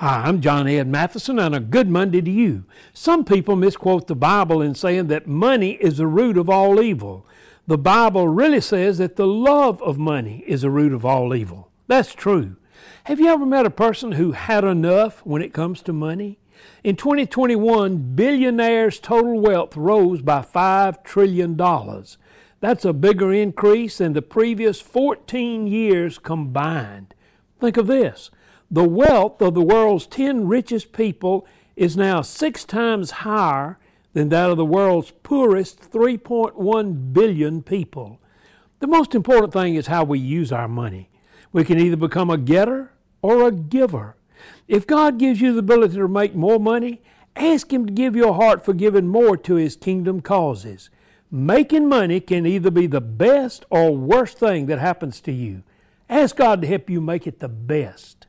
Hi, I'm John Ed Mathison, and a good Monday to you. Some people misquote the Bible in saying that money is the root of all evil. The Bible really says that the love of money is the root of all evil. That's true. Have you ever met a person who had enough when it comes to money? In 2021, billionaires' total wealth rose by $5 trillion. That's a bigger increase than the previous 14 years combined. Think of this the wealth of the world's 10 richest people is now six times higher than that of the world's poorest 3.1 billion people. The most important thing is how we use our money. We can either become a getter or a giver. If God gives you the ability to make more money, ask Him to give your heart for giving more to His kingdom causes. Making money can either be the best or worst thing that happens to you. Ask God to help you make it the best.